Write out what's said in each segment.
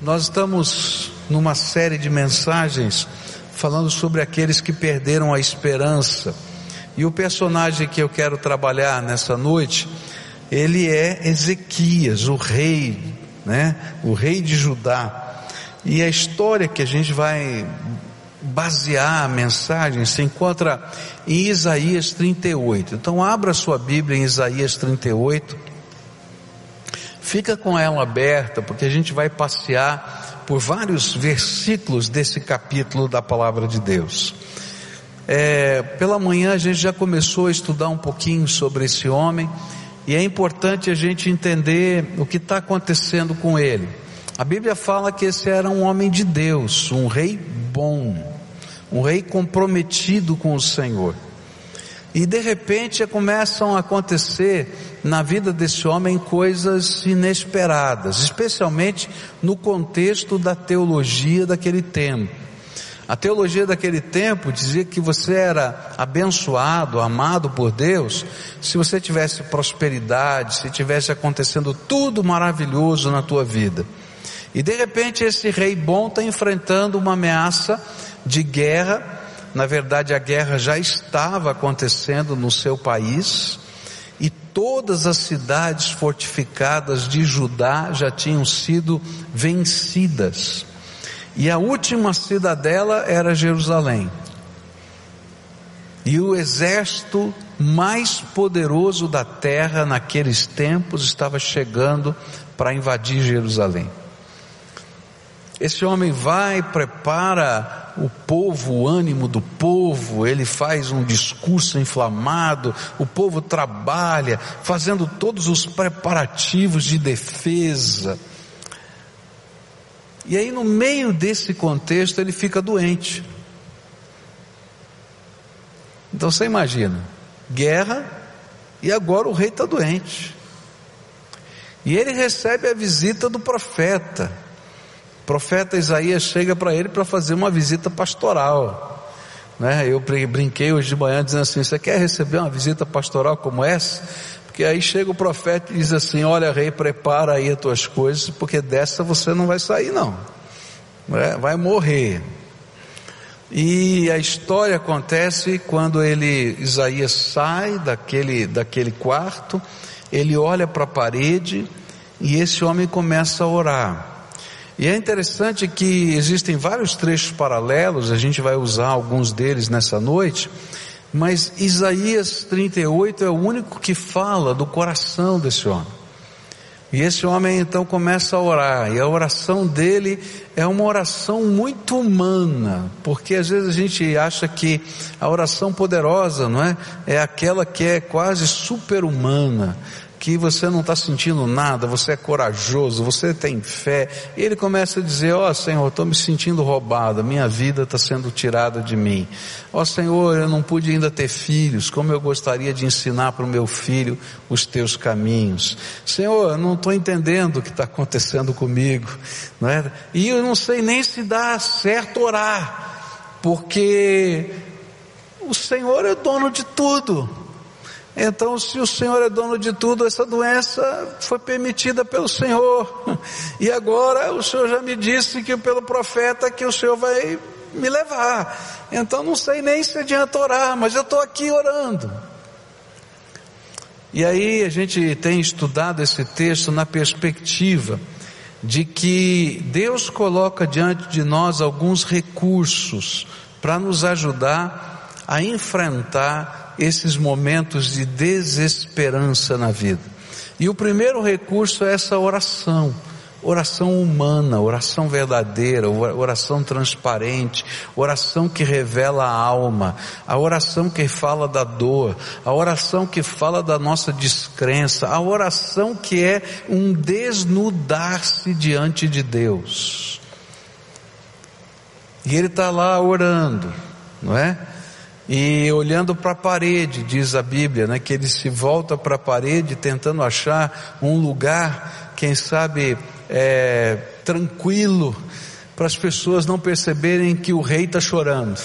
Nós estamos numa série de mensagens falando sobre aqueles que perderam a esperança. E o personagem que eu quero trabalhar nessa noite, ele é Ezequias, o rei, né? O rei de Judá. E a história que a gente vai basear a mensagem se encontra em Isaías 38. Então abra sua Bíblia em Isaías 38. Fica com ela aberta, porque a gente vai passear por vários versículos desse capítulo da palavra de Deus. É, pela manhã a gente já começou a estudar um pouquinho sobre esse homem e é importante a gente entender o que está acontecendo com ele. A Bíblia fala que esse era um homem de Deus, um rei bom um rei comprometido com o Senhor. E de repente começam a acontecer na vida desse homem coisas inesperadas, especialmente no contexto da teologia daquele tempo. A teologia daquele tempo dizia que você era abençoado, amado por Deus, se você tivesse prosperidade, se tivesse acontecendo tudo maravilhoso na tua vida. E de repente esse rei bom está enfrentando uma ameaça de guerra. Na verdade, a guerra já estava acontecendo no seu país e todas as cidades fortificadas de Judá já tinham sido vencidas. E a última cidadela era Jerusalém. E o exército mais poderoso da terra naqueles tempos estava chegando para invadir Jerusalém. Esse homem vai, prepara o povo, o ânimo do povo, ele faz um discurso inflamado, o povo trabalha, fazendo todos os preparativos de defesa. E aí, no meio desse contexto, ele fica doente. Então você imagina, guerra, e agora o rei está doente. E ele recebe a visita do profeta profeta Isaías chega para ele para fazer uma visita pastoral. Né? Eu brinquei hoje de manhã dizendo assim: Você quer receber uma visita pastoral como essa? Porque aí chega o profeta e diz assim: Olha, rei, prepara aí as tuas coisas, porque dessa você não vai sair, não. Né? Vai morrer. E a história acontece quando ele, Isaías sai daquele, daquele quarto, ele olha para a parede e esse homem começa a orar. E é interessante que existem vários trechos paralelos, a gente vai usar alguns deles nessa noite, mas Isaías 38 é o único que fala do coração desse homem. E esse homem então começa a orar, e a oração dele é uma oração muito humana, porque às vezes a gente acha que a oração poderosa, não é? É aquela que é quase super-humana que você não está sentindo nada, você é corajoso, você tem fé. E ele começa a dizer: Ó oh, Senhor, estou me sentindo roubado, minha vida está sendo tirada de mim. Ó oh, Senhor, eu não pude ainda ter filhos, como eu gostaria de ensinar para o meu filho os teus caminhos. Senhor, eu não estou entendendo o que está acontecendo comigo, não é? E eu não sei nem se dá certo orar, porque o Senhor é dono de tudo. Então, se o Senhor é dono de tudo, essa doença foi permitida pelo Senhor. E agora o Senhor já me disse que pelo profeta que o Senhor vai me levar. Então não sei nem se adianta orar, mas eu estou aqui orando. E aí a gente tem estudado esse texto na perspectiva de que Deus coloca diante de nós alguns recursos para nos ajudar a enfrentar esses momentos de desesperança na vida. E o primeiro recurso é essa oração. Oração humana, oração verdadeira, oração transparente, oração que revela a alma, a oração que fala da dor, a oração que fala da nossa descrença, a oração que é um desnudar-se diante de Deus. E ele está lá orando, não é? E olhando para a parede, diz a Bíblia, né, que ele se volta para a parede tentando achar um lugar, quem sabe, é, tranquilo, para as pessoas não perceberem que o rei está chorando,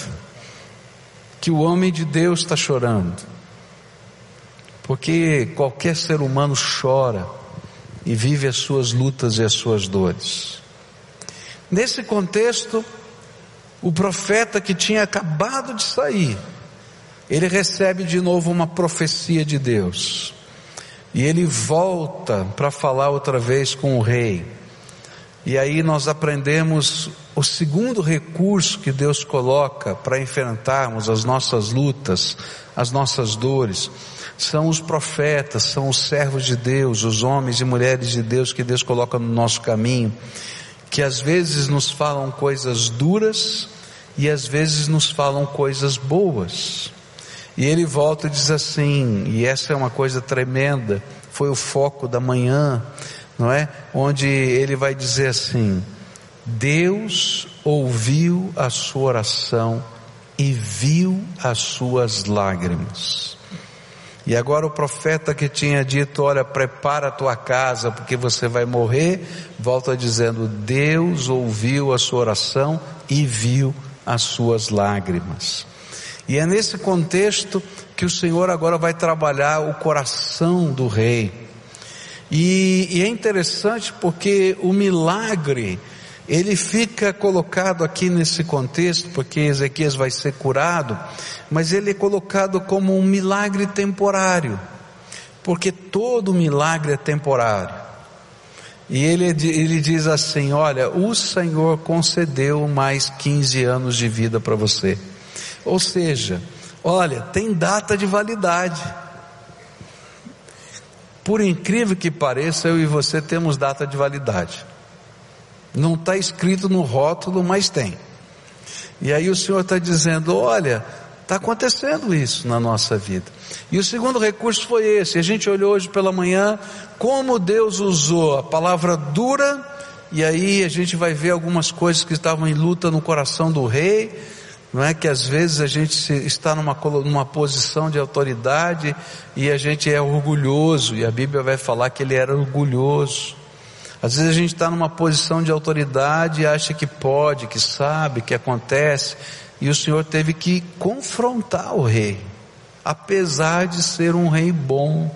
que o homem de Deus está chorando. Porque qualquer ser humano chora e vive as suas lutas e as suas dores. Nesse contexto, o profeta que tinha acabado de sair, ele recebe de novo uma profecia de Deus. E ele volta para falar outra vez com o rei. E aí nós aprendemos o segundo recurso que Deus coloca para enfrentarmos as nossas lutas, as nossas dores, são os profetas, são os servos de Deus, os homens e mulheres de Deus que Deus coloca no nosso caminho, que às vezes nos falam coisas duras e às vezes nos falam coisas boas. E ele volta e diz assim, e essa é uma coisa tremenda, foi o foco da manhã, não é? Onde ele vai dizer assim: Deus ouviu a sua oração e viu as suas lágrimas. E agora o profeta que tinha dito, olha, prepara a tua casa porque você vai morrer, volta dizendo, Deus ouviu a sua oração e viu as suas lágrimas. E é nesse contexto que o Senhor agora vai trabalhar o coração do rei. E, e é interessante porque o milagre, ele fica colocado aqui nesse contexto, porque Ezequias vai ser curado, mas ele é colocado como um milagre temporário, porque todo milagre é temporário. E ele, ele diz assim: Olha, o Senhor concedeu mais 15 anos de vida para você. Ou seja, olha, tem data de validade. Por incrível que pareça, eu e você temos data de validade. Não está escrito no rótulo, mas tem. E aí o Senhor está dizendo: olha, está acontecendo isso na nossa vida. E o segundo recurso foi esse. A gente olhou hoje pela manhã como Deus usou a palavra dura, e aí a gente vai ver algumas coisas que estavam em luta no coração do rei não é que às vezes a gente está numa, numa posição de autoridade e a gente é orgulhoso, e a Bíblia vai falar que ele era orgulhoso. Às vezes a gente está numa posição de autoridade e acha que pode, que sabe, que acontece, e o Senhor teve que confrontar o rei, apesar de ser um rei bom.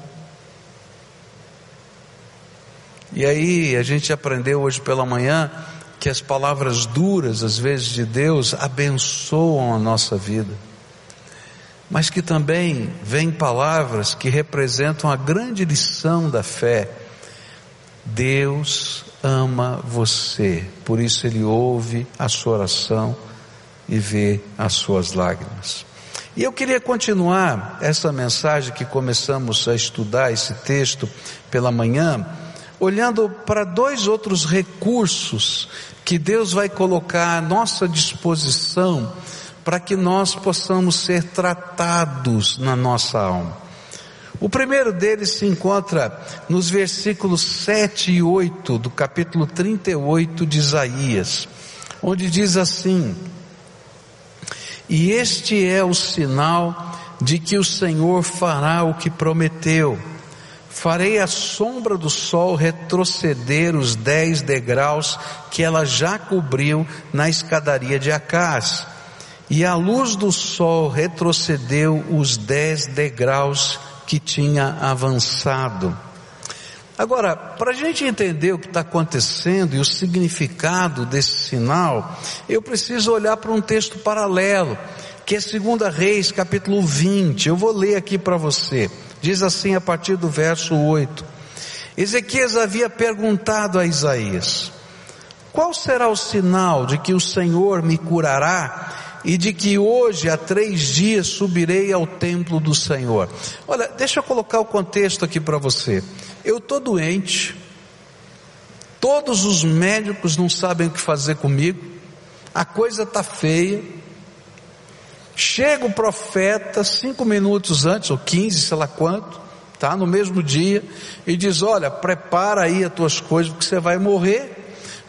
E aí a gente aprendeu hoje pela manhã que as palavras duras, às vezes, de Deus abençoam a nossa vida, mas que também vêm palavras que representam a grande lição da fé. Deus ama você, por isso Ele ouve a sua oração e vê as suas lágrimas. E eu queria continuar essa mensagem que começamos a estudar, esse texto pela manhã, olhando para dois outros recursos que Deus vai colocar à nossa disposição para que nós possamos ser tratados na nossa alma. O primeiro deles se encontra nos versículos 7 e 8 do capítulo 38 de Isaías, onde diz assim: E este é o sinal de que o Senhor fará o que prometeu farei a sombra do sol retroceder os dez degraus que ela já cobriu na escadaria de Acás. E a luz do sol retrocedeu os dez degraus que tinha avançado. Agora, para a gente entender o que está acontecendo e o significado desse sinal, eu preciso olhar para um texto paralelo, que é 2 Reis, capítulo 20. Eu vou ler aqui para você. Diz assim a partir do verso 8: Ezequias havia perguntado a Isaías: Qual será o sinal de que o Senhor me curará e de que hoje, há três dias, subirei ao templo do Senhor? Olha, deixa eu colocar o contexto aqui para você. Eu estou doente, todos os médicos não sabem o que fazer comigo, a coisa está feia, Chega o profeta cinco minutos antes, ou quinze, sei lá quanto, tá? No mesmo dia, e diz: Olha, prepara aí as tuas coisas, porque você vai morrer.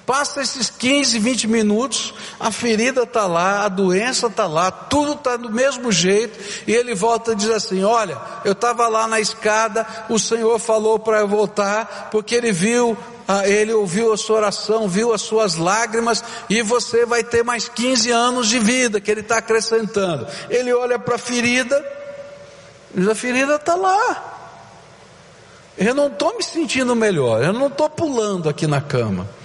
Passa esses 15, 20 minutos, a ferida está lá, a doença está lá, tudo está do mesmo jeito, e ele volta e diz assim: Olha, eu estava lá na escada, o Senhor falou para eu voltar, porque ele viu ele ouviu a sua oração, viu as suas lágrimas e você vai ter mais 15 anos de vida que ele está acrescentando. Ele olha para a ferida, diz: a ferida está lá. Eu não estou me sentindo melhor, eu não estou pulando aqui na cama.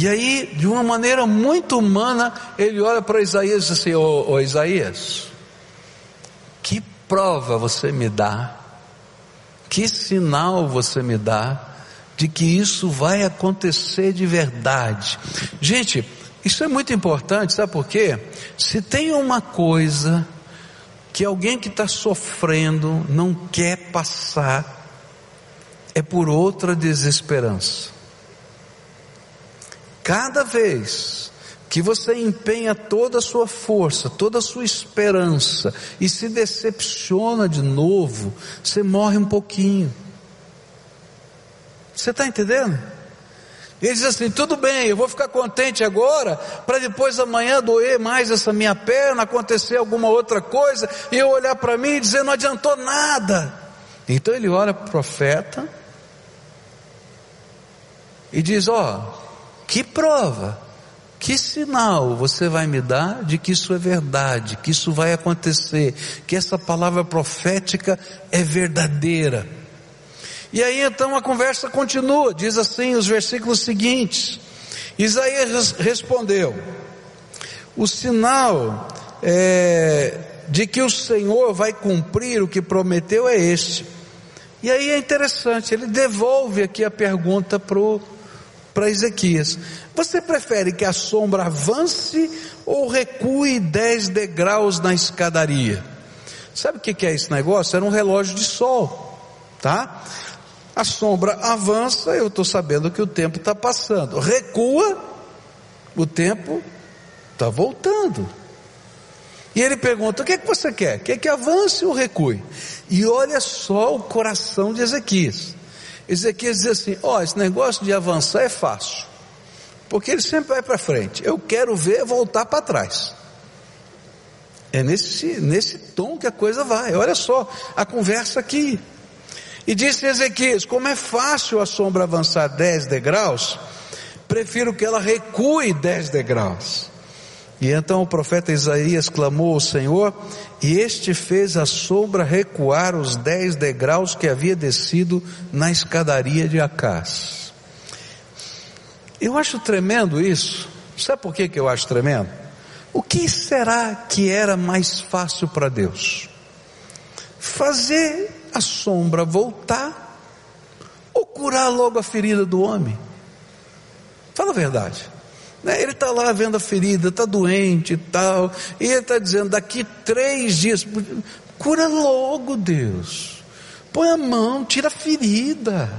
E aí, de uma maneira muito humana, ele olha para Isaías e diz assim: Ô, ô Isaías, que prova você me dá? Que sinal você me dá de que isso vai acontecer de verdade? Gente, isso é muito importante, sabe por quê? Se tem uma coisa que alguém que está sofrendo não quer passar, é por outra desesperança. Cada vez que você empenha toda a sua força, toda a sua esperança e se decepciona de novo, você morre um pouquinho. Você está entendendo? Ele diz assim: tudo bem, eu vou ficar contente agora, para depois amanhã doer mais essa minha perna, acontecer alguma outra coisa, e eu olhar para mim e dizer: não adiantou nada. Então ele olha para o profeta e diz: ó, oh, que prova, que sinal você vai me dar de que isso é verdade, que isso vai acontecer, que essa palavra profética é verdadeira? E aí então a conversa continua, diz assim os versículos seguintes. Isaías respondeu: o sinal é, de que o Senhor vai cumprir o que prometeu é este. E aí é interessante, ele devolve aqui a pergunta para para Ezequias: Você prefere que a sombra avance ou recue dez degraus na escadaria? Sabe o que é esse negócio? Era um relógio de sol, tá? A sombra avança, eu estou sabendo que o tempo está passando. Recua, o tempo está voltando. E ele pergunta: o que é que você quer? Quer que avance ou recue? E olha só o coração de Ezequias. Ezequias diz assim: ó, oh, esse negócio de avançar é fácil, porque ele sempre vai para frente. Eu quero ver voltar para trás. É nesse, nesse tom que a coisa vai. Olha só a conversa aqui. E disse Ezequias: como é fácil a sombra avançar 10 degraus, prefiro que ela recue 10 degraus. E então o profeta Isaías clamou ao Senhor, e este fez a sombra recuar os dez degraus que havia descido na escadaria de Acás. Eu acho tremendo isso. Sabe por que, que eu acho tremendo? O que será que era mais fácil para Deus? Fazer a sombra voltar ou curar logo a ferida do homem? Fala a verdade. Né? Ele está lá vendo a ferida, está doente e tal, e ele está dizendo: daqui três dias, cura logo, Deus. Põe a mão, tira a ferida.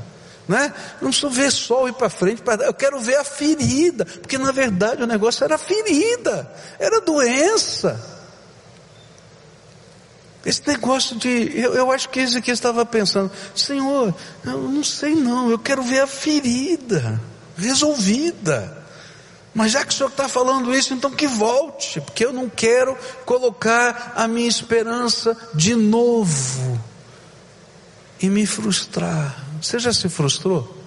Né? Não só ver sol ir para frente, pra... eu quero ver a ferida, porque na verdade o negócio era ferida, era doença. Esse negócio de, eu, eu acho que aqui estava pensando, Senhor, eu não sei não, eu quero ver a ferida resolvida. Mas já que o senhor está falando isso, então que volte, porque eu não quero colocar a minha esperança de novo e me frustrar. Você já se frustrou?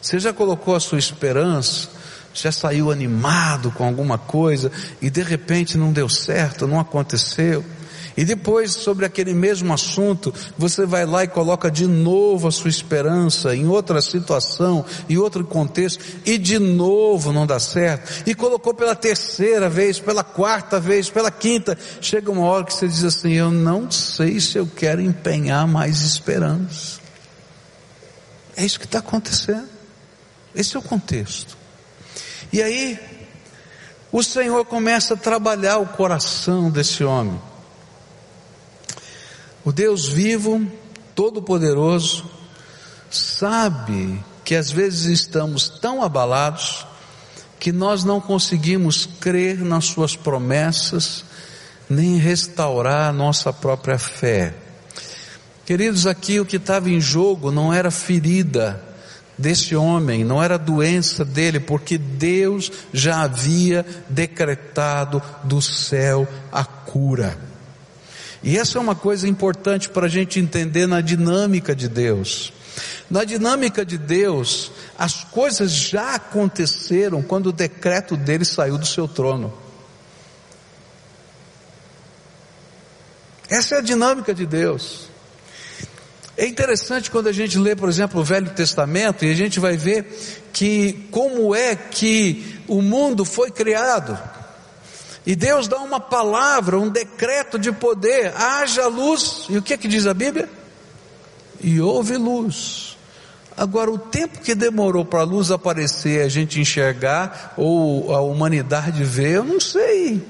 Você já colocou a sua esperança, já saiu animado com alguma coisa e de repente não deu certo, não aconteceu? E depois, sobre aquele mesmo assunto, você vai lá e coloca de novo a sua esperança em outra situação, em outro contexto, e de novo não dá certo. E colocou pela terceira vez, pela quarta vez, pela quinta. Chega uma hora que você diz assim: Eu não sei se eu quero empenhar mais esperança. É isso que está acontecendo. Esse é o contexto. E aí, o Senhor começa a trabalhar o coração desse homem. O Deus vivo, todo-poderoso, sabe que às vezes estamos tão abalados que nós não conseguimos crer nas Suas promessas, nem restaurar a nossa própria fé. Queridos, aqui o que estava em jogo não era ferida desse homem, não era doença dele, porque Deus já havia decretado do céu a cura. E essa é uma coisa importante para a gente entender na dinâmica de Deus. Na dinâmica de Deus, as coisas já aconteceram quando o decreto dele saiu do seu trono. Essa é a dinâmica de Deus. É interessante quando a gente lê, por exemplo, o Velho Testamento e a gente vai ver que como é que o mundo foi criado. E Deus dá uma palavra, um decreto de poder, haja luz. E o que é que diz a Bíblia? E houve luz. Agora, o tempo que demorou para a luz aparecer, a gente enxergar, ou a humanidade ver, eu não sei.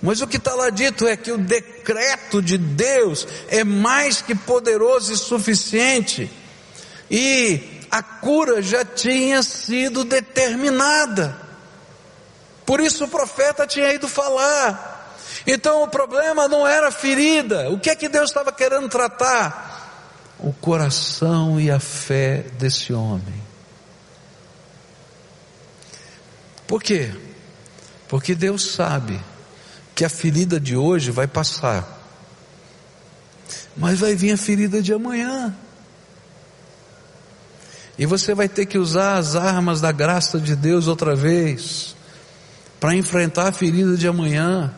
Mas o que está lá dito é que o decreto de Deus é mais que poderoso e suficiente, e a cura já tinha sido determinada. Por isso o profeta tinha ido falar. Então o problema não era ferida. O que é que Deus estava querendo tratar? O coração e a fé desse homem. Por quê? Porque Deus sabe que a ferida de hoje vai passar, mas vai vir a ferida de amanhã. E você vai ter que usar as armas da graça de Deus outra vez, para enfrentar a ferida de amanhã.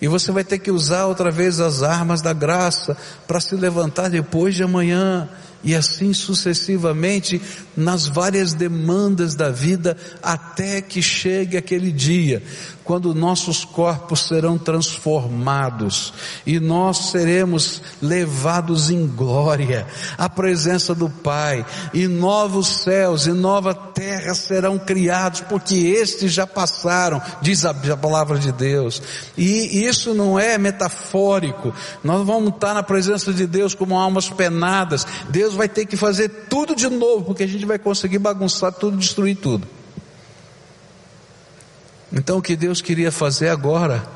E você vai ter que usar outra vez as armas da graça para se levantar depois de amanhã e assim sucessivamente nas várias demandas da vida até que chegue aquele dia quando nossos corpos serão transformados e nós seremos levados em glória à presença do Pai e novos céus e nova terra serão criados porque estes já passaram, diz a, a palavra de Deus. E isso não é metafórico. Nós vamos estar na presença de Deus como almas penadas. Deus vai ter que fazer tudo de novo porque a gente vai conseguir bagunçar tudo, destruir tudo. Então o que Deus queria fazer agora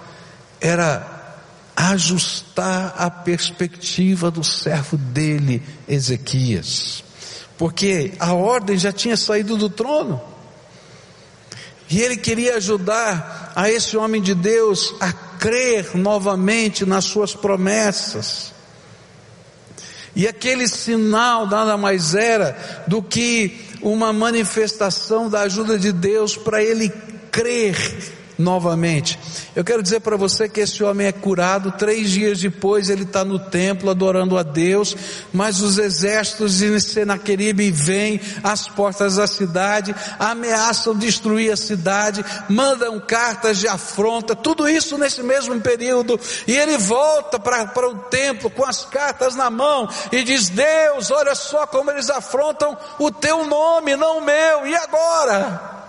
era ajustar a perspectiva do servo dele, Ezequias. Porque a ordem já tinha saído do trono. E ele queria ajudar a esse homem de Deus a crer novamente nas suas promessas. E aquele sinal nada mais era do que uma manifestação da ajuda de Deus para ele crer novamente. Eu quero dizer para você que esse homem é curado, três dias depois ele está no templo adorando a Deus, mas os exércitos de Senaqueribe vêm às portas da cidade, ameaçam destruir a cidade, mandam cartas de afronta, tudo isso nesse mesmo período, e ele volta para o templo com as cartas na mão e diz: Deus, olha só como eles afrontam o teu nome, não o meu, e agora?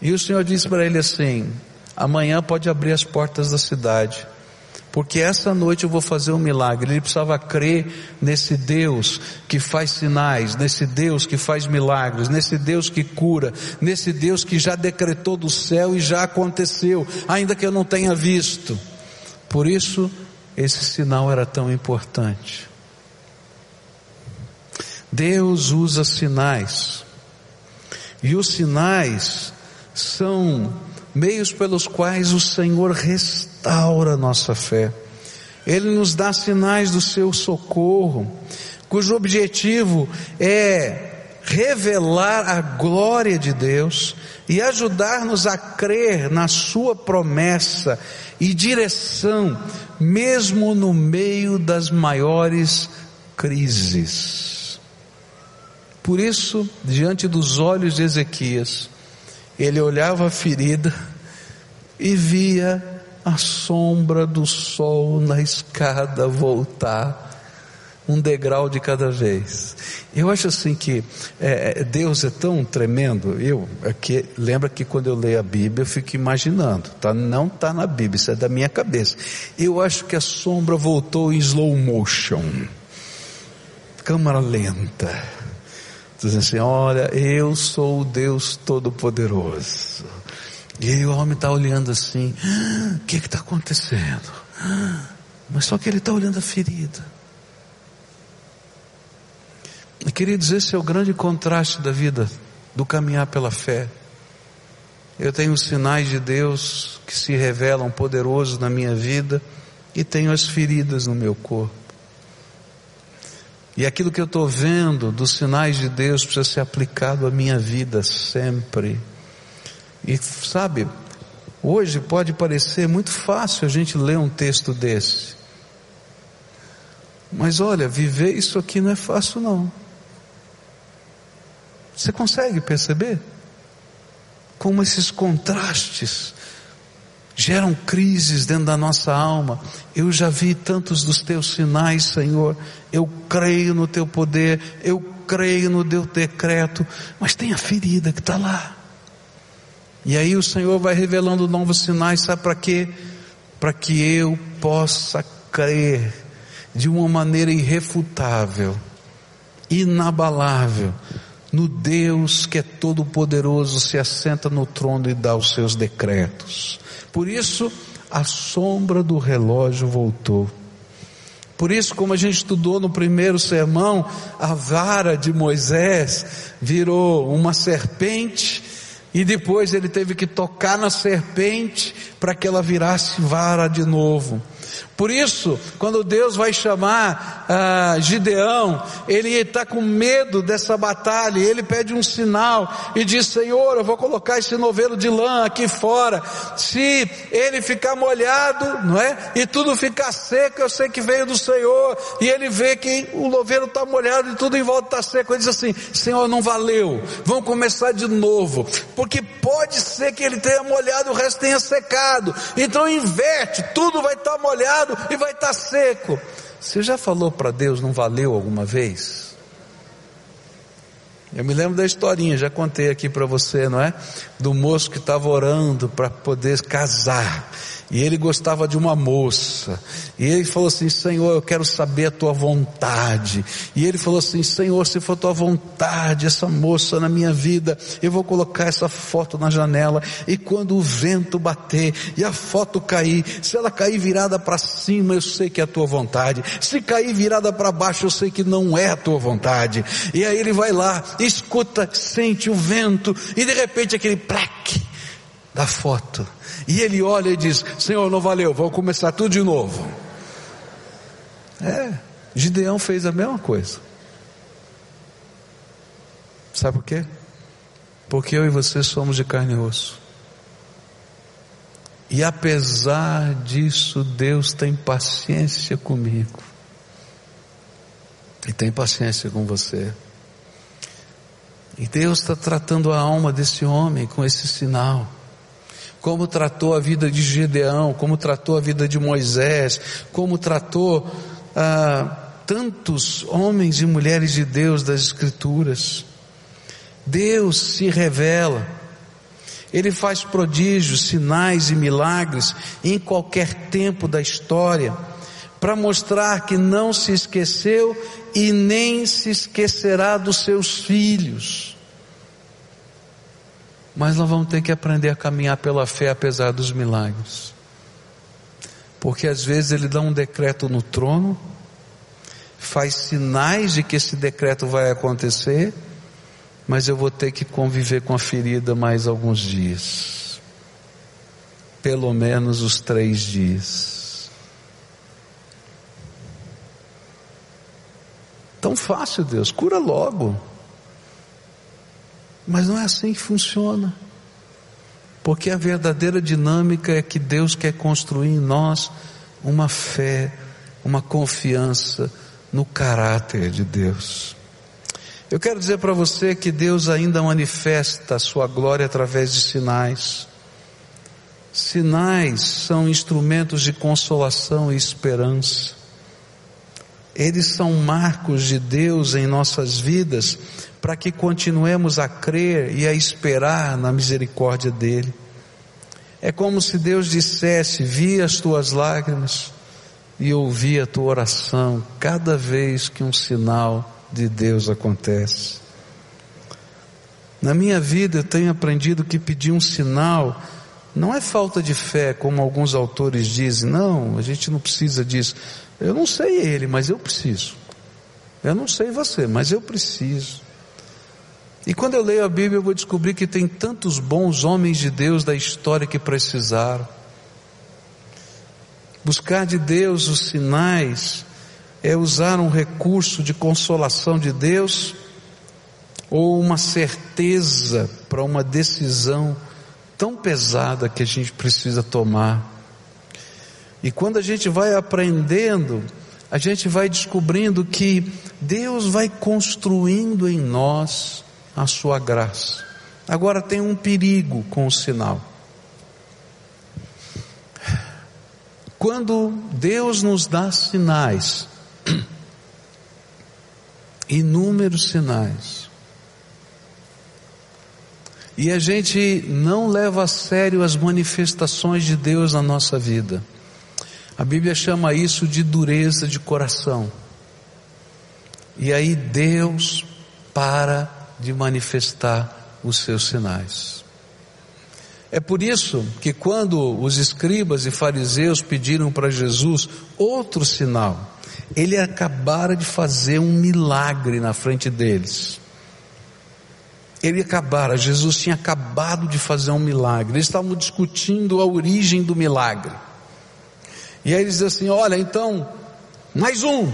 E o Senhor disse para ele assim: amanhã pode abrir as portas da cidade, porque essa noite eu vou fazer um milagre. Ele precisava crer nesse Deus que faz sinais, nesse Deus que faz milagres, nesse Deus que cura, nesse Deus que já decretou do céu e já aconteceu, ainda que eu não tenha visto. Por isso, esse sinal era tão importante. Deus usa sinais. E os sinais são meios pelos quais o Senhor restaura nossa fé. Ele nos dá sinais do seu socorro, cujo objetivo é revelar a glória de Deus e ajudar-nos a crer na Sua promessa e direção, mesmo no meio das maiores crises. Por isso, diante dos olhos de Ezequias, ele olhava a ferida e via a sombra do sol na escada voltar um degrau de cada vez. Eu acho assim que é, é Deus é tão tremendo. Eu aqui lembra que quando eu leio a Bíblia eu fico imaginando, tá? Não está na Bíblia, isso é da minha cabeça. Eu acho que a sombra voltou em slow motion, câmara lenta dizendo assim: Olha, eu sou o Deus Todo-Poderoso. E aí o homem está olhando assim: O que está acontecendo? Mas só que ele está olhando a ferida. E queridos, esse é o grande contraste da vida, do caminhar pela fé. Eu tenho os sinais de Deus que se revelam poderosos na minha vida e tenho as feridas no meu corpo. E aquilo que eu estou vendo dos sinais de Deus precisa ser aplicado à minha vida sempre. E sabe, hoje pode parecer muito fácil a gente ler um texto desse. Mas olha, viver isso aqui não é fácil não. Você consegue perceber? Como esses contrastes geram crises dentro da nossa alma. Eu já vi tantos dos teus sinais, Senhor. Eu creio no teu poder, eu creio no teu decreto, mas tem a ferida que está lá. E aí o Senhor vai revelando novos sinais, sabe para quê? Para que eu possa crer de uma maneira irrefutável, inabalável, no Deus que é todo poderoso, se assenta no trono e dá os seus decretos. Por isso, a sombra do relógio voltou. Por isso, como a gente estudou no primeiro sermão, a vara de Moisés virou uma serpente e depois ele teve que tocar na serpente para que ela virasse vara de novo. Por isso, quando Deus vai chamar ah, Gideão, ele está com medo dessa batalha, ele pede um sinal e diz: Senhor, eu vou colocar esse novelo de lã aqui fora. Se ele ficar molhado, não é? E tudo ficar seco, eu sei que veio do Senhor. E ele vê que o novelo está molhado e tudo em volta está seco. Ele diz assim: Senhor, não valeu, vamos começar de novo, porque pode ser que ele tenha molhado o resto tenha secado. Então inverte, tudo vai estar tá molhado molhado e vai estar tá seco. Você já falou para Deus não valeu alguma vez? Eu me lembro da historinha, já contei aqui para você, não é? Do moço que estava orando para poder casar. E ele gostava de uma moça. E ele falou assim: Senhor, eu quero saber a tua vontade. E ele falou assim: Senhor, se for tua vontade, essa moça na minha vida, eu vou colocar essa foto na janela. E quando o vento bater e a foto cair, se ela cair virada para cima, eu sei que é a tua vontade. Se cair virada para baixo, eu sei que não é a tua vontade. E aí ele vai lá, escuta, sente o vento, e de repente aquele plaque da foto e ele olha e diz: Senhor, não valeu, vou começar tudo de novo. É, Gideão fez a mesma coisa. Sabe por quê? Porque eu e você somos de carne e osso. E apesar disso, Deus tem paciência comigo. E tem paciência com você. E Deus está tratando a alma desse homem com esse sinal como tratou a vida de Gedeão, como tratou a vida de Moisés, como tratou ah, tantos homens e mulheres de Deus das Escrituras. Deus se revela, Ele faz prodígios, sinais e milagres em qualquer tempo da história, para mostrar que não se esqueceu e nem se esquecerá dos seus filhos mas nós vamos ter que aprender a caminhar pela fé apesar dos milagres. Porque às vezes ele dá um decreto no trono, faz sinais de que esse decreto vai acontecer, mas eu vou ter que conviver com a ferida mais alguns dias. Pelo menos os três dias. Tão fácil, Deus, cura logo. Mas não é assim que funciona. Porque a verdadeira dinâmica é que Deus quer construir em nós uma fé, uma confiança no caráter de Deus. Eu quero dizer para você que Deus ainda manifesta a sua glória através de sinais. Sinais são instrumentos de consolação e esperança. Eles são marcos de Deus em nossas vidas para que continuemos a crer e a esperar na misericórdia dEle. É como se Deus dissesse: Vi as tuas lágrimas e ouvi a tua oração cada vez que um sinal de Deus acontece. Na minha vida eu tenho aprendido que pedir um sinal não é falta de fé, como alguns autores dizem, não, a gente não precisa disso. Eu não sei ele, mas eu preciso. Eu não sei você, mas eu preciso. E quando eu leio a Bíblia, eu vou descobrir que tem tantos bons homens de Deus da história que precisaram. Buscar de Deus os sinais é usar um recurso de consolação de Deus ou uma certeza para uma decisão tão pesada que a gente precisa tomar. E quando a gente vai aprendendo a gente vai descobrindo que Deus vai construindo em nós a sua graça. Agora tem um perigo com o sinal. Quando Deus nos dá sinais, inúmeros sinais, e a gente não leva a sério as manifestações de Deus na nossa vida, a Bíblia chama isso de dureza de coração. E aí Deus para de manifestar os seus sinais. É por isso que quando os escribas e fariseus pediram para Jesus outro sinal, ele acabara de fazer um milagre na frente deles. Ele acabara, Jesus tinha acabado de fazer um milagre. Eles estavam discutindo a origem do milagre. E aí eles dizem assim: Olha, então, mais um.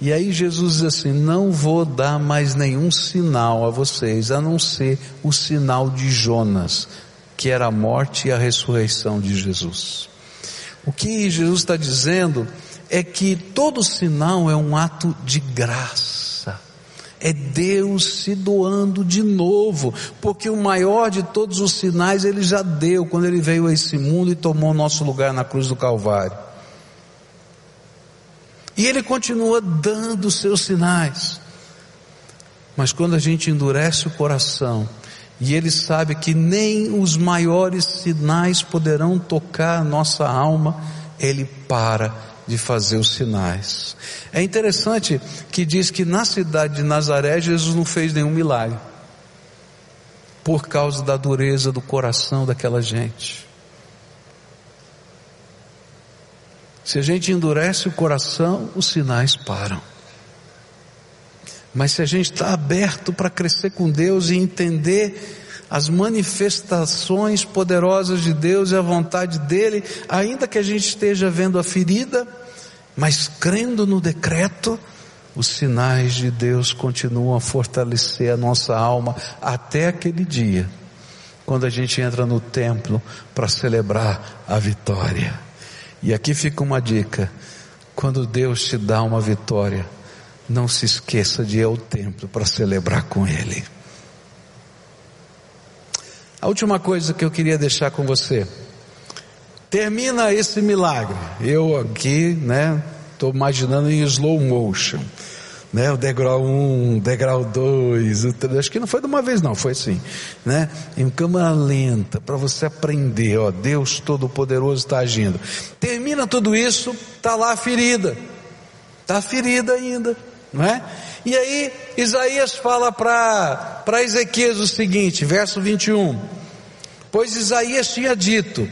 E aí Jesus diz assim: Não vou dar mais nenhum sinal a vocês, a não ser o sinal de Jonas que era a morte e a ressurreição de Jesus. O que Jesus está dizendo é que todo sinal é um ato de graça. É Deus se doando de novo, porque o maior de todos os sinais ele já deu quando ele veio a esse mundo e tomou nosso lugar na cruz do Calvário. E ele continua dando os seus sinais. Mas quando a gente endurece o coração, e ele sabe que nem os maiores sinais poderão tocar a nossa alma, ele para de fazer os sinais. É interessante que diz que na cidade de Nazaré Jesus não fez nenhum milagre, por causa da dureza do coração daquela gente. Se a gente endurece o coração, os sinais param. Mas se a gente está aberto para crescer com Deus e entender as manifestações poderosas de Deus e a vontade dEle, ainda que a gente esteja vendo a ferida, mas crendo no decreto, os sinais de Deus continuam a fortalecer a nossa alma até aquele dia, quando a gente entra no templo para celebrar a vitória. E aqui fica uma dica: quando Deus te dá uma vitória, não se esqueça de ir ao templo para celebrar com Ele. A última coisa que eu queria deixar com você. Termina esse milagre. Eu aqui, né, estou imaginando em slow motion. Né, o degrau 1, um, degrau 2, acho que não foi de uma vez não, foi assim, né? Em câmera lenta, para você aprender, ó, Deus Todo-Poderoso está agindo. Termina tudo isso, tá lá a ferida, tá ferida ainda, não é? E aí Isaías fala para Ezequias o seguinte, verso 21. Pois Isaías tinha dito: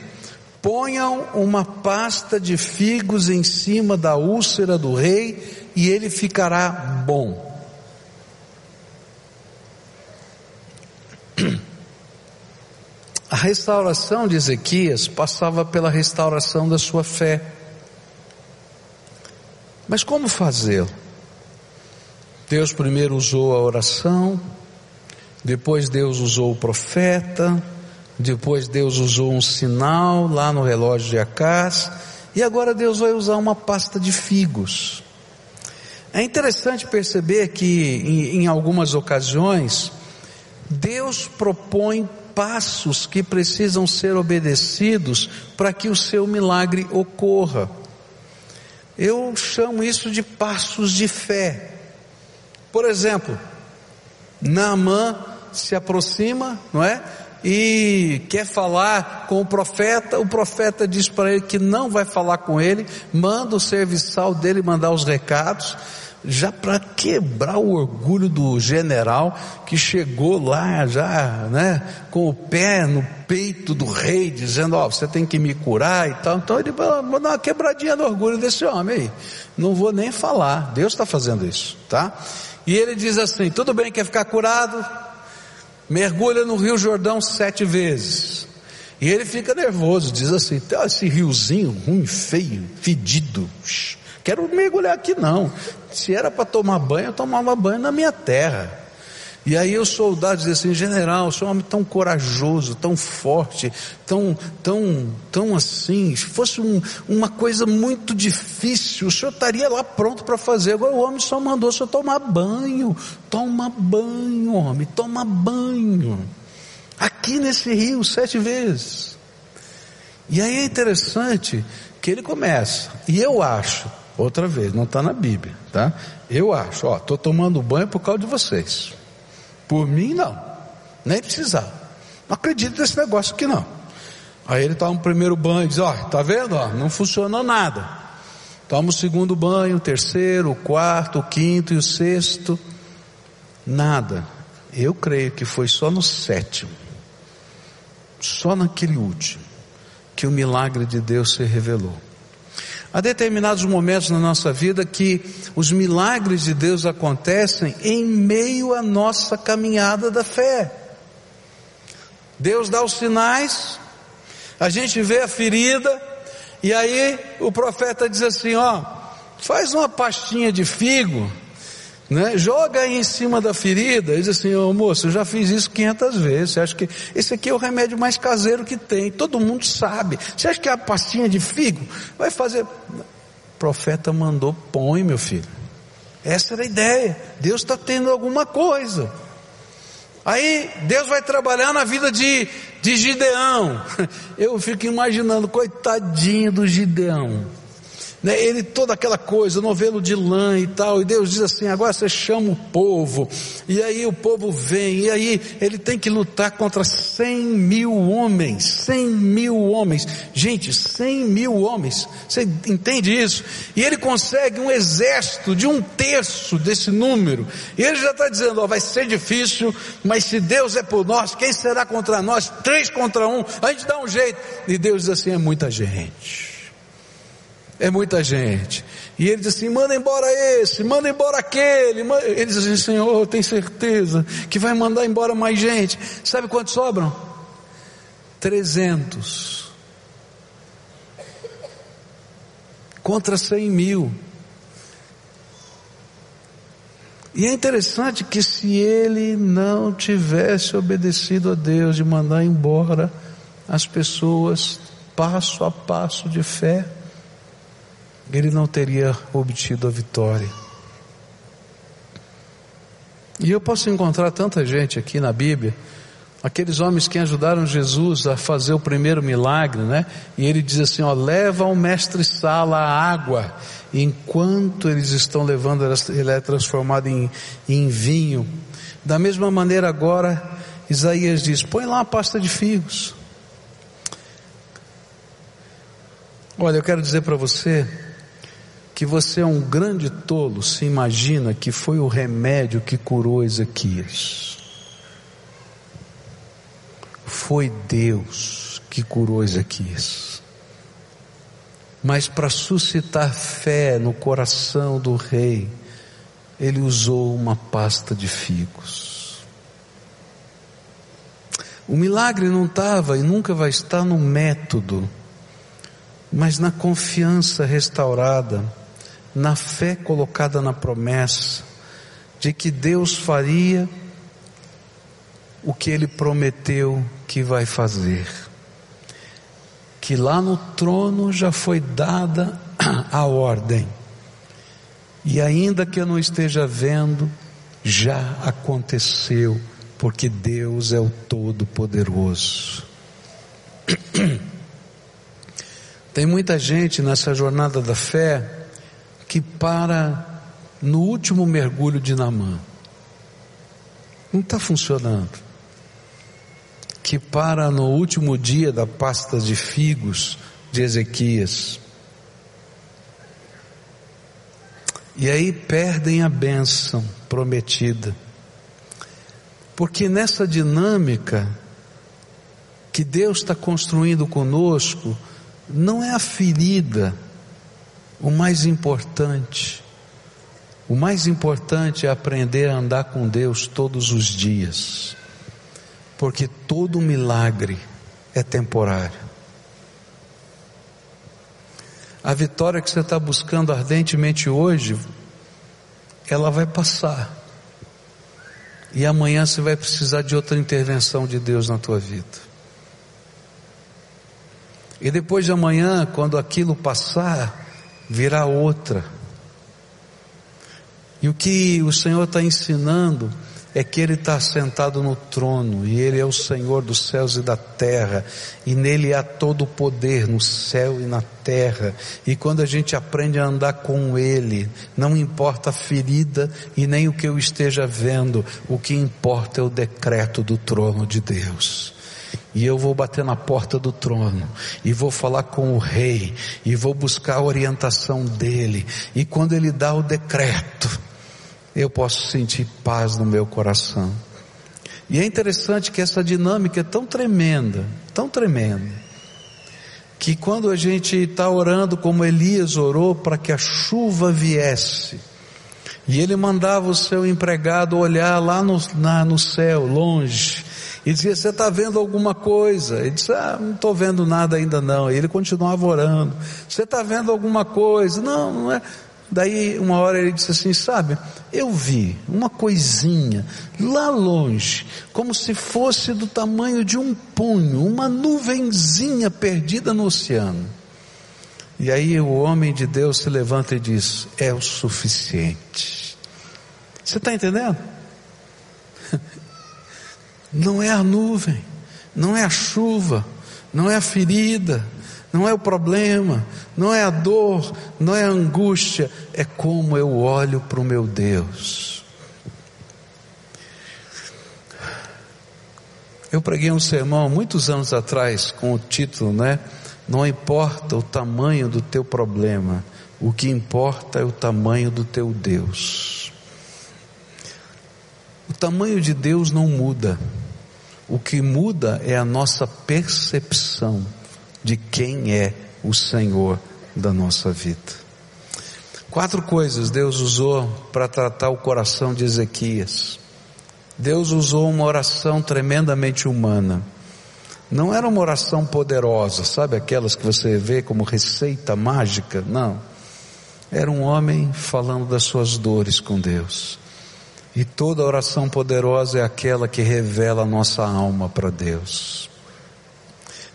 ponham uma pasta de figos em cima da úlcera do rei e ele ficará bom. A restauração de Ezequias passava pela restauração da sua fé. Mas como fazê-lo? Deus primeiro usou a oração, depois Deus usou o profeta, depois Deus usou um sinal lá no relógio de Acás, e agora Deus vai usar uma pasta de figos. É interessante perceber que em, em algumas ocasiões Deus propõe passos que precisam ser obedecidos para que o seu milagre ocorra. Eu chamo isso de passos de fé. Por exemplo, Naamã se aproxima, não é? e quer falar com o profeta, o profeta diz para ele que não vai falar com ele, manda o serviçal dele mandar os recados, já para quebrar o orgulho do general que chegou lá já, né, com o pé no peito do rei, dizendo, ó, oh, você tem que me curar e tal. Então ele vai dar uma quebradinha no orgulho desse homem aí. Não vou nem falar, Deus está fazendo isso, tá? E ele diz assim, tudo bem, quer ficar curado? mergulha no Rio Jordão sete vezes. E ele fica nervoso, diz assim: esse riozinho ruim, feio, fedido. Quero mergulhar aqui não. Se era para tomar banho, eu tomava banho na minha terra. E aí os soldados dizem assim, general, o senhor é um homem tão corajoso, tão forte, tão, tão, tão assim, se fosse um, uma coisa muito difícil, o senhor estaria lá pronto para fazer. Agora o homem só mandou o senhor tomar banho, toma banho, homem, toma banho. Aqui nesse rio, sete vezes. E aí é interessante que ele começa, e eu acho, outra vez, não está na Bíblia, tá? Eu acho, ó, estou tomando banho por causa de vocês. Por mim, não. Nem precisava. Não acredito nesse negócio aqui, não. Aí ele toma o primeiro banho e diz, ó, tá vendo? Ó, não funcionou nada. Toma o segundo banho, o terceiro, o quarto, o quinto e o sexto. Nada. Eu creio que foi só no sétimo. Só naquele último. Que o milagre de Deus se revelou. Há determinados momentos na nossa vida que os milagres de Deus acontecem em meio à nossa caminhada da fé. Deus dá os sinais, a gente vê a ferida, e aí o profeta diz assim: ó, faz uma pastinha de figo né? Joga aí em cima da ferida diz assim, ô oh, moço, eu já fiz isso 500 vezes, você acha que esse aqui é o remédio mais caseiro que tem, todo mundo sabe, você acha que é a pastinha de figo vai fazer, o profeta mandou, põe meu filho, essa era a ideia, Deus está tendo alguma coisa, aí Deus vai trabalhar na vida de, de Gideão, eu fico imaginando, coitadinho do Gideão, né, ele toda aquela coisa, novelo de lã e tal, e Deus diz assim, agora você chama o povo, e aí o povo vem, e aí ele tem que lutar contra cem mil homens, cem mil homens, gente, cem mil homens, você entende isso? E ele consegue um exército de um terço desse número, e ele já está dizendo, ó, vai ser difícil, mas se Deus é por nós, quem será contra nós? Três contra um, a gente dá um jeito, e Deus diz assim, é muita gente, é muita gente. E ele diz assim: manda embora esse, manda embora aquele. Ele diz assim: Senhor, tem certeza que vai mandar embora mais gente. Sabe quantos sobram? Trezentos. Contra cem mil. E é interessante que se ele não tivesse obedecido a Deus de mandar embora as pessoas passo a passo de fé, ele não teria obtido a vitória. E eu posso encontrar tanta gente aqui na Bíblia, aqueles homens que ajudaram Jesus a fazer o primeiro milagre, né? E ele diz assim: ó, leva ao mestre Sala a água. E enquanto eles estão levando, ele é transformado em, em vinho. Da mesma maneira agora, Isaías diz: põe lá a pasta de figos. Olha, eu quero dizer para você, que você é um grande tolo se imagina que foi o remédio que curou Ezequias. Foi Deus que curou Ezequias. Mas para suscitar fé no coração do rei, ele usou uma pasta de figos. O milagre não estava e nunca vai estar no método, mas na confiança restaurada na fé colocada na promessa de que Deus faria o que ele prometeu que vai fazer. Que lá no trono já foi dada a ordem. E ainda que eu não esteja vendo, já aconteceu, porque Deus é o Todo-Poderoso. Tem muita gente nessa jornada da fé que para no último mergulho de Namã. Não está funcionando. Que para no último dia da pasta de figos de Ezequias. E aí perdem a bênção prometida. Porque nessa dinâmica que Deus está construindo conosco, não é a ferida o mais importante, o mais importante é aprender a andar com Deus todos os dias, porque todo milagre é temporário. A vitória que você está buscando ardentemente hoje, ela vai passar. E amanhã você vai precisar de outra intervenção de Deus na tua vida. E depois de amanhã, quando aquilo passar, virá outra. E o que o Senhor está ensinando é que Ele está sentado no trono e Ele é o Senhor dos céus e da terra e nele há todo o poder no céu e na terra. E quando a gente aprende a andar com Ele, não importa a ferida e nem o que eu esteja vendo, o que importa é o decreto do trono de Deus. E eu vou bater na porta do trono, e vou falar com o rei, e vou buscar a orientação dele, e quando ele dá o decreto, eu posso sentir paz no meu coração. E é interessante que essa dinâmica é tão tremenda, tão tremenda, que quando a gente está orando como Elias orou para que a chuva viesse, e ele mandava o seu empregado olhar lá no, na, no céu, longe, e dizia, você está vendo alguma coisa? Ele disse, ah, não estou vendo nada ainda não. E ele continuava orando. Você está vendo alguma coisa? Não, não é. Daí uma hora ele disse assim, sabe, eu vi uma coisinha lá longe, como se fosse do tamanho de um punho, uma nuvenzinha perdida no oceano. E aí o homem de Deus se levanta e diz, é o suficiente. Você está entendendo? Não é a nuvem, não é a chuva, não é a ferida, não é o problema, não é a dor, não é a angústia, é como eu olho para o meu Deus. Eu preguei um sermão muitos anos atrás com o título, né? Não importa o tamanho do teu problema, o que importa é o tamanho do teu Deus. O tamanho de Deus não muda. O que muda é a nossa percepção de quem é o Senhor da nossa vida. Quatro coisas Deus usou para tratar o coração de Ezequias. Deus usou uma oração tremendamente humana. Não era uma oração poderosa, sabe aquelas que você vê como receita mágica? Não. Era um homem falando das suas dores com Deus. E toda oração poderosa é aquela que revela a nossa alma para Deus.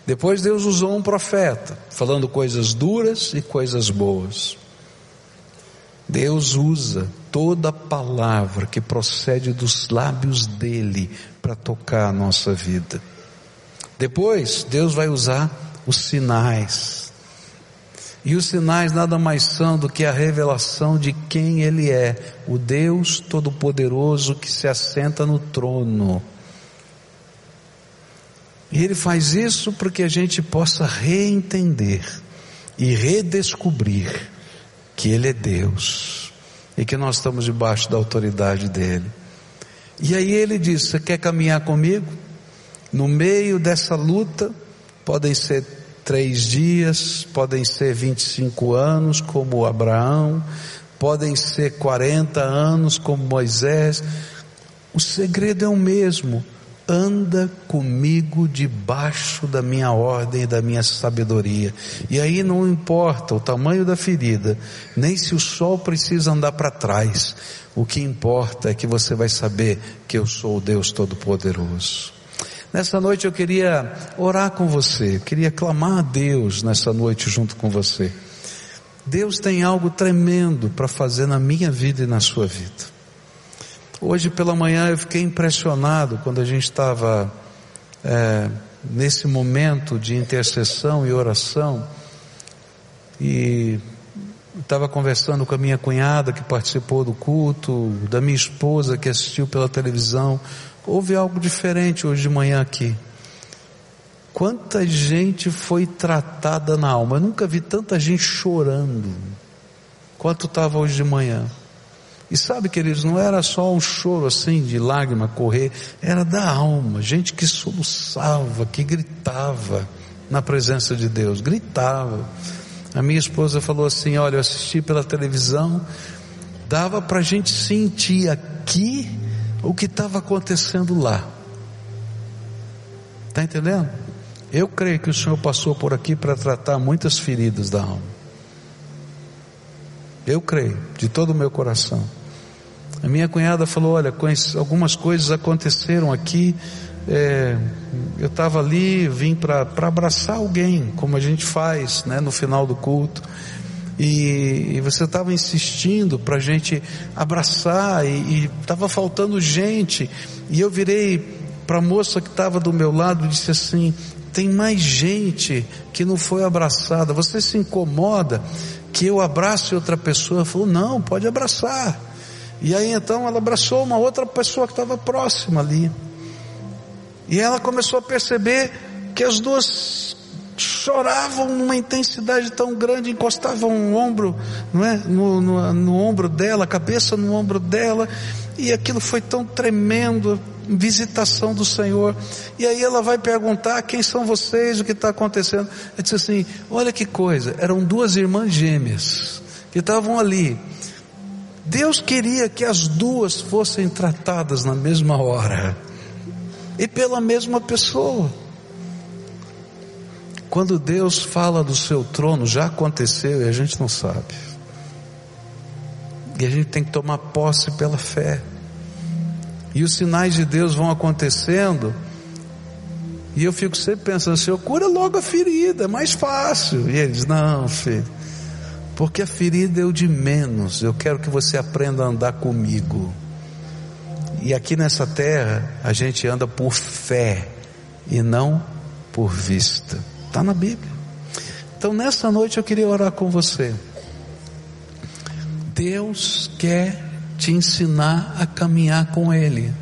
Depois Deus usou um profeta, falando coisas duras e coisas boas. Deus usa toda palavra que procede dos lábios dele para tocar a nossa vida. Depois, Deus vai usar os sinais. E os sinais nada mais são do que a revelação de quem Ele é, o Deus Todo-Poderoso que se assenta no trono. E Ele faz isso para que a gente possa reentender e redescobrir que Ele é Deus e que nós estamos debaixo da autoridade dEle. E aí Ele diz: Você quer caminhar comigo? No meio dessa luta, podem ser três dias, podem ser 25 anos, como Abraão, podem ser 40 anos, como Moisés. O segredo é o mesmo. Anda comigo debaixo da minha ordem e da minha sabedoria. E aí não importa o tamanho da ferida, nem se o sol precisa andar para trás. O que importa é que você vai saber que eu sou o Deus Todo-Poderoso. Nessa noite eu queria orar com você, queria clamar a Deus nessa noite junto com você. Deus tem algo tremendo para fazer na minha vida e na sua vida. Hoje pela manhã eu fiquei impressionado quando a gente estava é, nesse momento de intercessão e oração e estava conversando com a minha cunhada que participou do culto, da minha esposa que assistiu pela televisão, houve algo diferente hoje de manhã aqui. Quanta gente foi tratada na alma. Eu nunca vi tanta gente chorando quanto estava hoje de manhã. E sabe, queridos, não era só um choro assim de lágrima correr, era da alma, gente que soluçava, que gritava na presença de Deus, gritava. A minha esposa falou assim: Olha, eu assisti pela televisão, dava para a gente sentir aqui o que estava acontecendo lá. Está entendendo? Eu creio que o Senhor passou por aqui para tratar muitas feridas da alma. Eu creio, de todo o meu coração. A minha cunhada falou: Olha, algumas coisas aconteceram aqui. É, eu estava ali, vim para abraçar alguém, como a gente faz né, no final do culto. E, você estava insistindo para a gente abraçar, e estava faltando gente. E eu virei para a moça que estava do meu lado e disse assim: tem mais gente que não foi abraçada. Você se incomoda que eu abrace outra pessoa? Falou: não, pode abraçar. E aí então ela abraçou uma outra pessoa que estava próxima ali. E ela começou a perceber que as duas choravam numa intensidade tão grande, encostavam o ombro, não é? No, no, no ombro dela, a cabeça no ombro dela, e aquilo foi tão tremendo, visitação do Senhor. E aí ela vai perguntar quem são vocês, o que está acontecendo. Ela disse assim: olha que coisa, eram duas irmãs gêmeas que estavam ali. Deus queria que as duas fossem tratadas na mesma hora e pela mesma pessoa. Quando Deus fala do seu trono, já aconteceu e a gente não sabe. E a gente tem que tomar posse pela fé. E os sinais de Deus vão acontecendo. E eu fico sempre pensando, Senhor, cura logo a ferida, é mais fácil. E eles, não, filho, porque a ferida é o de menos. Eu quero que você aprenda a andar comigo. E aqui nessa terra, a gente anda por fé e não por vista. Está na Bíblia. Então nessa noite eu queria orar com você. Deus quer te ensinar a caminhar com Ele.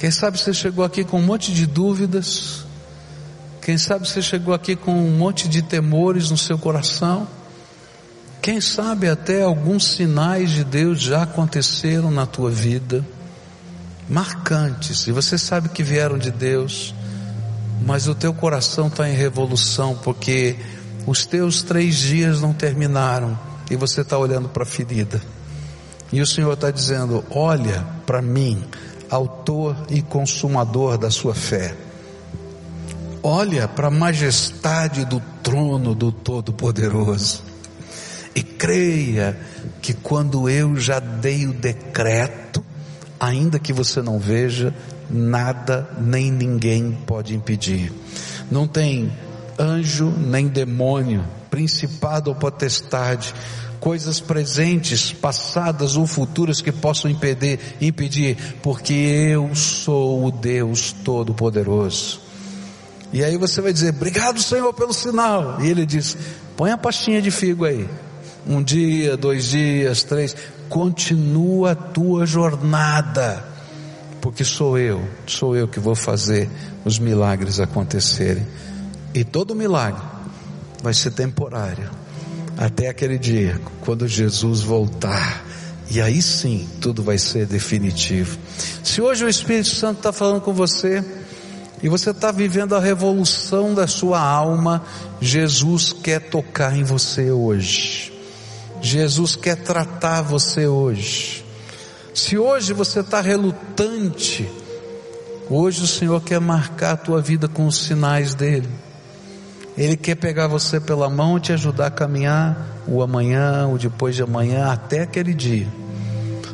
Quem sabe você chegou aqui com um monte de dúvidas, quem sabe você chegou aqui com um monte de temores no seu coração, quem sabe até alguns sinais de Deus já aconteceram na tua vida, marcantes, e você sabe que vieram de Deus, mas o teu coração está em revolução, porque os teus três dias não terminaram, e você está olhando para a ferida. E o Senhor está dizendo: olha para mim, autor e consumador da sua fé. Olha para a majestade do trono do Todo-Poderoso. E creia que quando eu já dei o decreto, ainda que você não veja, nada nem ninguém pode impedir. Não tem anjo nem demônio principado ou potestade, coisas presentes, passadas ou futuras que possam impedir, impedir, porque eu sou o Deus Todo-Poderoso. E aí você vai dizer, obrigado Senhor pelo sinal. E ele diz, põe a pastinha de figo aí. Um dia, dois dias, três, continua a tua jornada, porque sou eu, sou eu que vou fazer os milagres acontecerem. E todo milagre vai ser temporário. Até aquele dia, quando Jesus voltar. E aí sim, tudo vai ser definitivo. Se hoje o Espírito Santo está falando com você, e você está vivendo a revolução da sua alma, Jesus quer tocar em você hoje. Jesus quer tratar você hoje. Se hoje você está relutante, hoje o Senhor quer marcar a tua vida com os sinais dele. Ele quer pegar você pela mão e te ajudar a caminhar o amanhã, o depois de amanhã, até aquele dia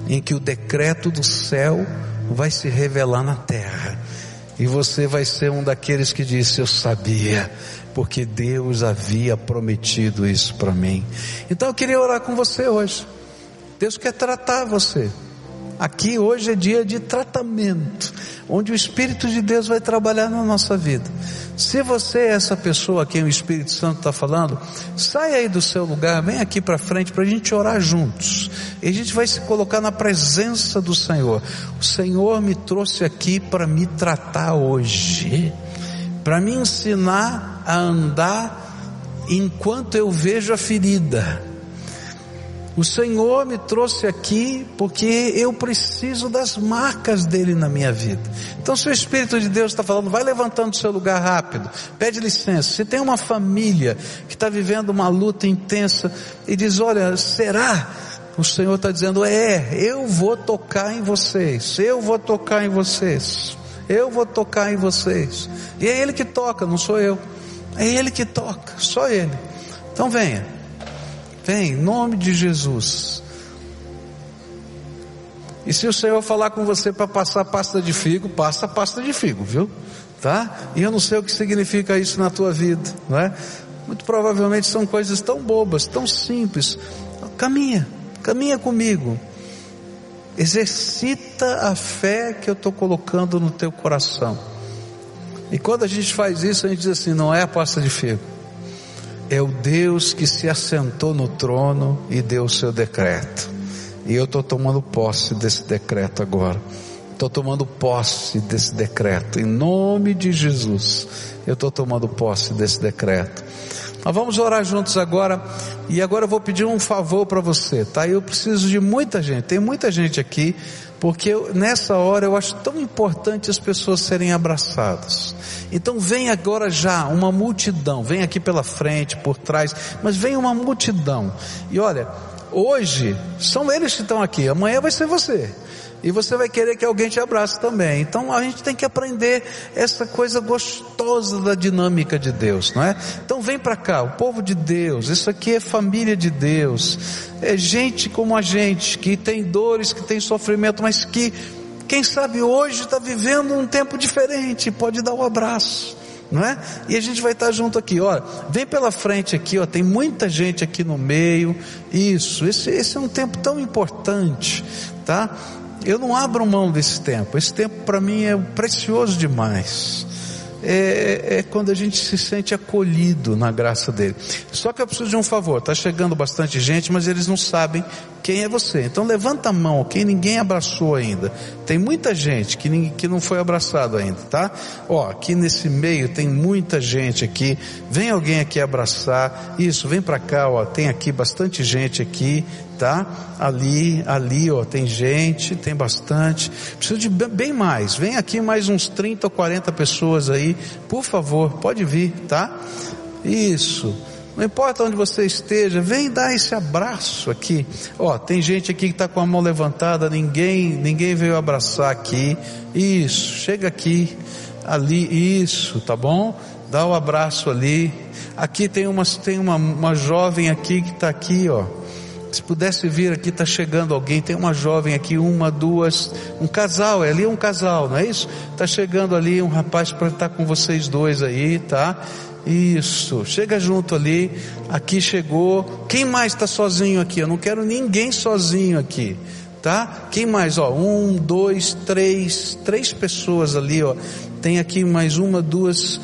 em que o decreto do céu vai se revelar na terra. E você vai ser um daqueles que disse: Eu sabia, porque Deus havia prometido isso para mim. Então eu queria orar com você hoje. Deus quer tratar você. Aqui hoje é dia de tratamento, onde o Espírito de Deus vai trabalhar na nossa vida. Se você é essa pessoa a quem o Espírito Santo está falando, sai aí do seu lugar, vem aqui para frente para a gente orar juntos. E a gente vai se colocar na presença do Senhor. O Senhor me trouxe aqui para me tratar hoje, para me ensinar a andar enquanto eu vejo a ferida o Senhor me trouxe aqui porque eu preciso das marcas dele na minha vida. Então, se o Espírito de Deus está falando, vai levantando o seu lugar rápido, pede licença. Se tem uma família que está vivendo uma luta intensa e diz: Olha, será? O Senhor está dizendo: É, eu vou tocar em vocês, eu vou tocar em vocês, eu vou tocar em vocês. E é Ele que toca, não sou eu. É Ele que toca, só Ele. Então venha. Em nome de Jesus. E se o Senhor falar com você para passar pasta de figo, passa pasta de figo, viu? Tá? E eu não sei o que significa isso na tua vida, não é? Muito provavelmente são coisas tão bobas, tão simples. Caminha, caminha comigo. Exercita a fé que eu estou colocando no teu coração. E quando a gente faz isso, a gente diz assim: não é a pasta de figo, é o Deus que se assentou no trono e deu o seu decreto. E eu estou tomando posse desse decreto agora. Estou tomando posse desse decreto. Em nome de Jesus, eu estou tomando posse desse decreto. Nós vamos orar juntos agora. E agora eu vou pedir um favor para você, tá? Eu preciso de muita gente. Tem muita gente aqui. Porque eu, nessa hora eu acho tão importante as pessoas serem abraçadas. Então vem agora já uma multidão, vem aqui pela frente, por trás, mas vem uma multidão. E olha, hoje são eles que estão aqui, amanhã vai ser você. E você vai querer que alguém te abrace também. Então a gente tem que aprender essa coisa gostosa da dinâmica de Deus, não é? Então vem para cá, o povo de Deus, isso aqui é família de Deus. É gente como a gente, que tem dores, que tem sofrimento, mas que, quem sabe hoje está vivendo um tempo diferente, pode dar um abraço não é? E a gente vai estar junto aqui, ó, vem pela frente aqui, ó, tem muita gente aqui no meio, isso, esse, esse é um tempo tão importante, tá? Eu não abro mão desse tempo. Esse tempo para mim é precioso demais. É, é, quando a gente se sente acolhido na graça dele. Só que eu preciso de um favor. Está chegando bastante gente, mas eles não sabem quem é você. Então levanta a mão, quem ninguém abraçou ainda. Tem muita gente que, ninguém, que não foi abraçado ainda, tá? Ó, aqui nesse meio tem muita gente aqui. Vem alguém aqui abraçar. Isso, vem para cá, ó. Tem aqui bastante gente aqui, tá? Ali, ali, ó, tem gente, tem bastante. Preciso de bem mais. Vem aqui mais uns 30 ou 40 pessoas aí. Por favor, pode vir, tá? Isso. Não importa onde você esteja, vem dar esse abraço aqui. Ó, tem gente aqui que está com a mão levantada, ninguém, ninguém veio abraçar aqui. Isso, chega aqui, ali, isso, tá bom? Dá o um abraço ali. Aqui tem uma, tem uma, uma jovem aqui que está aqui, ó. Se pudesse vir aqui, está chegando alguém. Tem uma jovem aqui, uma, duas, um casal. É ali um casal, não é isso? Está chegando ali um rapaz para estar tá com vocês dois aí, tá? Isso, chega junto ali. Aqui chegou. Quem mais está sozinho aqui? Eu não quero ninguém sozinho aqui, tá? Quem mais? Ó, um, dois, três, três pessoas ali, ó. Tem aqui mais uma, duas,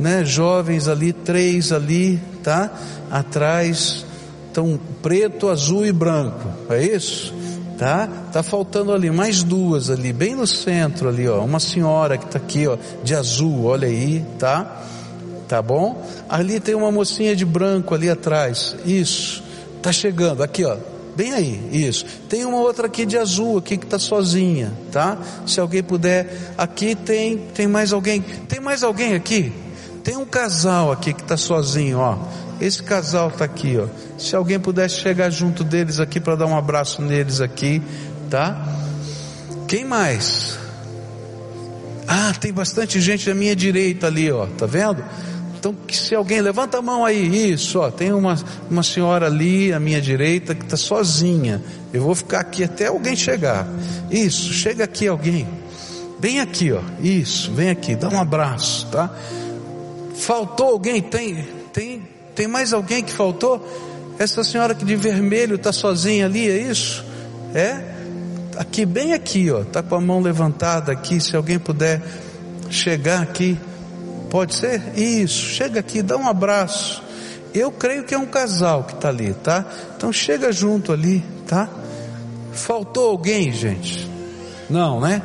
né? Jovens ali, três ali, tá? Atrás, então preto, azul e branco. É isso? Tá? Tá faltando ali mais duas ali, bem no centro ali, ó. Uma senhora que está aqui, ó, de azul. Olha aí, tá? tá bom? Ali tem uma mocinha de branco ali atrás, isso, tá chegando, aqui ó, bem aí, isso. Tem uma outra aqui de azul aqui que tá sozinha, tá? Se alguém puder, aqui tem, tem mais alguém, tem mais alguém aqui? Tem um casal aqui que tá sozinho, ó. Esse casal tá aqui, ó. Se alguém pudesse chegar junto deles aqui para dar um abraço neles aqui, tá? Quem mais? Ah, tem bastante gente à minha direita ali, ó. Tá vendo? Então, se alguém levanta a mão aí, isso, ó, tem uma, uma senhora ali à minha direita que está sozinha. Eu vou ficar aqui até alguém chegar. Isso, chega aqui alguém. Bem aqui, ó. Isso, vem aqui, dá um abraço, tá? Faltou alguém? Tem, tem, tem mais alguém que faltou? Essa senhora que de vermelho está sozinha ali, é isso? É? Aqui, bem aqui, ó. Tá com a mão levantada aqui. Se alguém puder chegar aqui. Pode ser? Isso. Chega aqui, dá um abraço. Eu creio que é um casal que está ali, tá? Então chega junto ali, tá? Faltou alguém, gente? Não, né?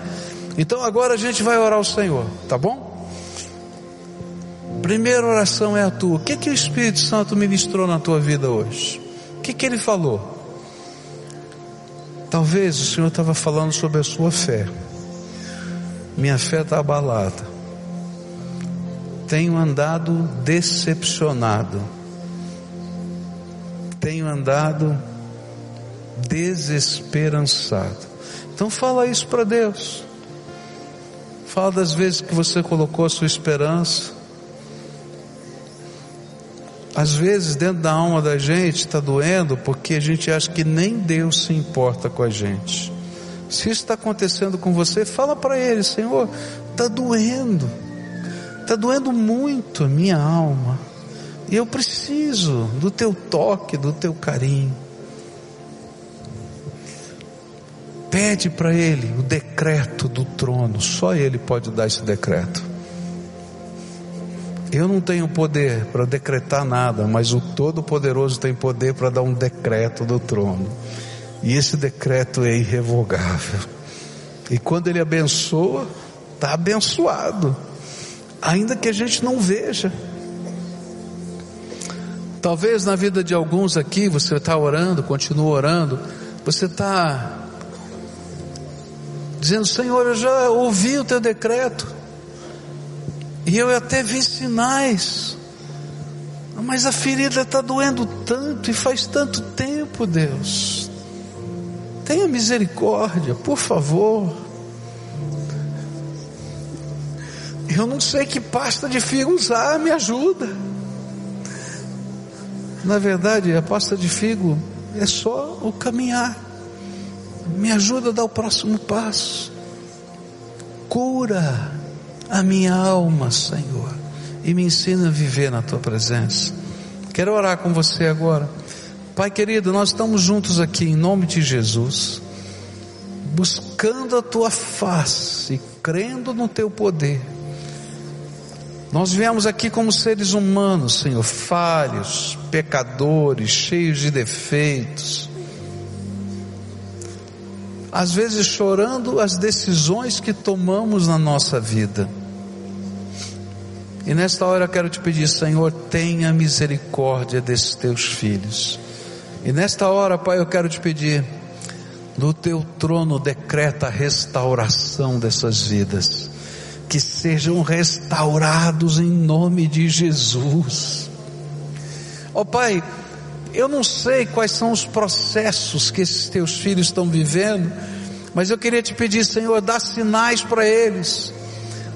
Então agora a gente vai orar ao Senhor, tá bom? Primeira oração é a tua. O que que o Espírito Santo ministrou na tua vida hoje? O que que ele falou? Talvez o Senhor estava falando sobre a sua fé. Minha fé está abalada tenho andado decepcionado, tenho andado desesperançado. Então fala isso para Deus. Fala das vezes que você colocou a sua esperança. Às vezes dentro da alma da gente está doendo porque a gente acha que nem Deus se importa com a gente. Se isso está acontecendo com você, fala para Ele: Senhor, está doendo, está doendo muito a minha alma, e eu preciso do Teu toque, do Teu carinho. Pede para Ele o decreto do trono, só Ele pode dar esse decreto. Eu não tenho poder para decretar nada, mas o Todo-Poderoso tem poder para dar um decreto do trono. E esse decreto é irrevogável. E quando ele abençoa, está abençoado, ainda que a gente não veja. Talvez na vida de alguns aqui, você está orando, continua orando, você está dizendo: Senhor, eu já ouvi o teu decreto, e eu até vi sinais, mas a ferida está doendo tanto e faz tanto tempo, Deus. Tenha misericórdia, por favor. Eu não sei que pasta de figo usar, me ajuda. Na verdade, a pasta de figo é só o caminhar. Me ajuda a dar o próximo passo. Cura a minha alma, Senhor, e me ensina a viver na tua presença. Quero orar com você agora. Pai querido, nós estamos juntos aqui em nome de Jesus, buscando a tua face, crendo no teu poder. Nós viemos aqui como seres humanos, Senhor, falhos, pecadores, cheios de defeitos. Às vezes chorando as decisões que tomamos na nossa vida. E nesta hora eu quero te pedir, Senhor, tenha misericórdia desses teus filhos. E nesta hora, Pai, eu quero te pedir, no teu trono decreta a restauração dessas vidas, que sejam restaurados em nome de Jesus. Ó oh, Pai, eu não sei quais são os processos que esses teus filhos estão vivendo, mas eu queria te pedir, Senhor, dá sinais para eles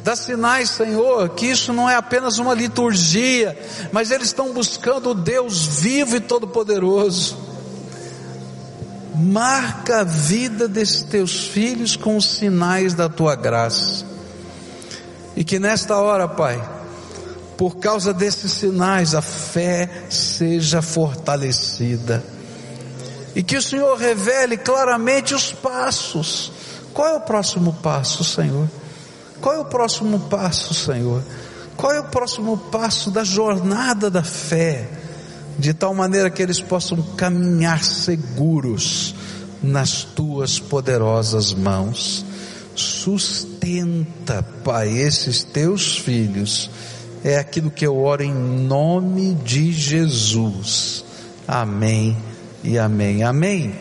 Dá sinais, Senhor, que isso não é apenas uma liturgia, mas eles estão buscando o Deus vivo e todo-poderoso. Marca a vida desses teus filhos com os sinais da tua graça. E que nesta hora, Pai, por causa desses sinais, a fé seja fortalecida. E que o Senhor revele claramente os passos. Qual é o próximo passo, Senhor? Qual é o próximo passo, Senhor? Qual é o próximo passo da jornada da fé? De tal maneira que eles possam caminhar seguros nas tuas poderosas mãos. Sustenta, Pai, esses teus filhos. É aquilo que eu oro em nome de Jesus. Amém e amém. Amém.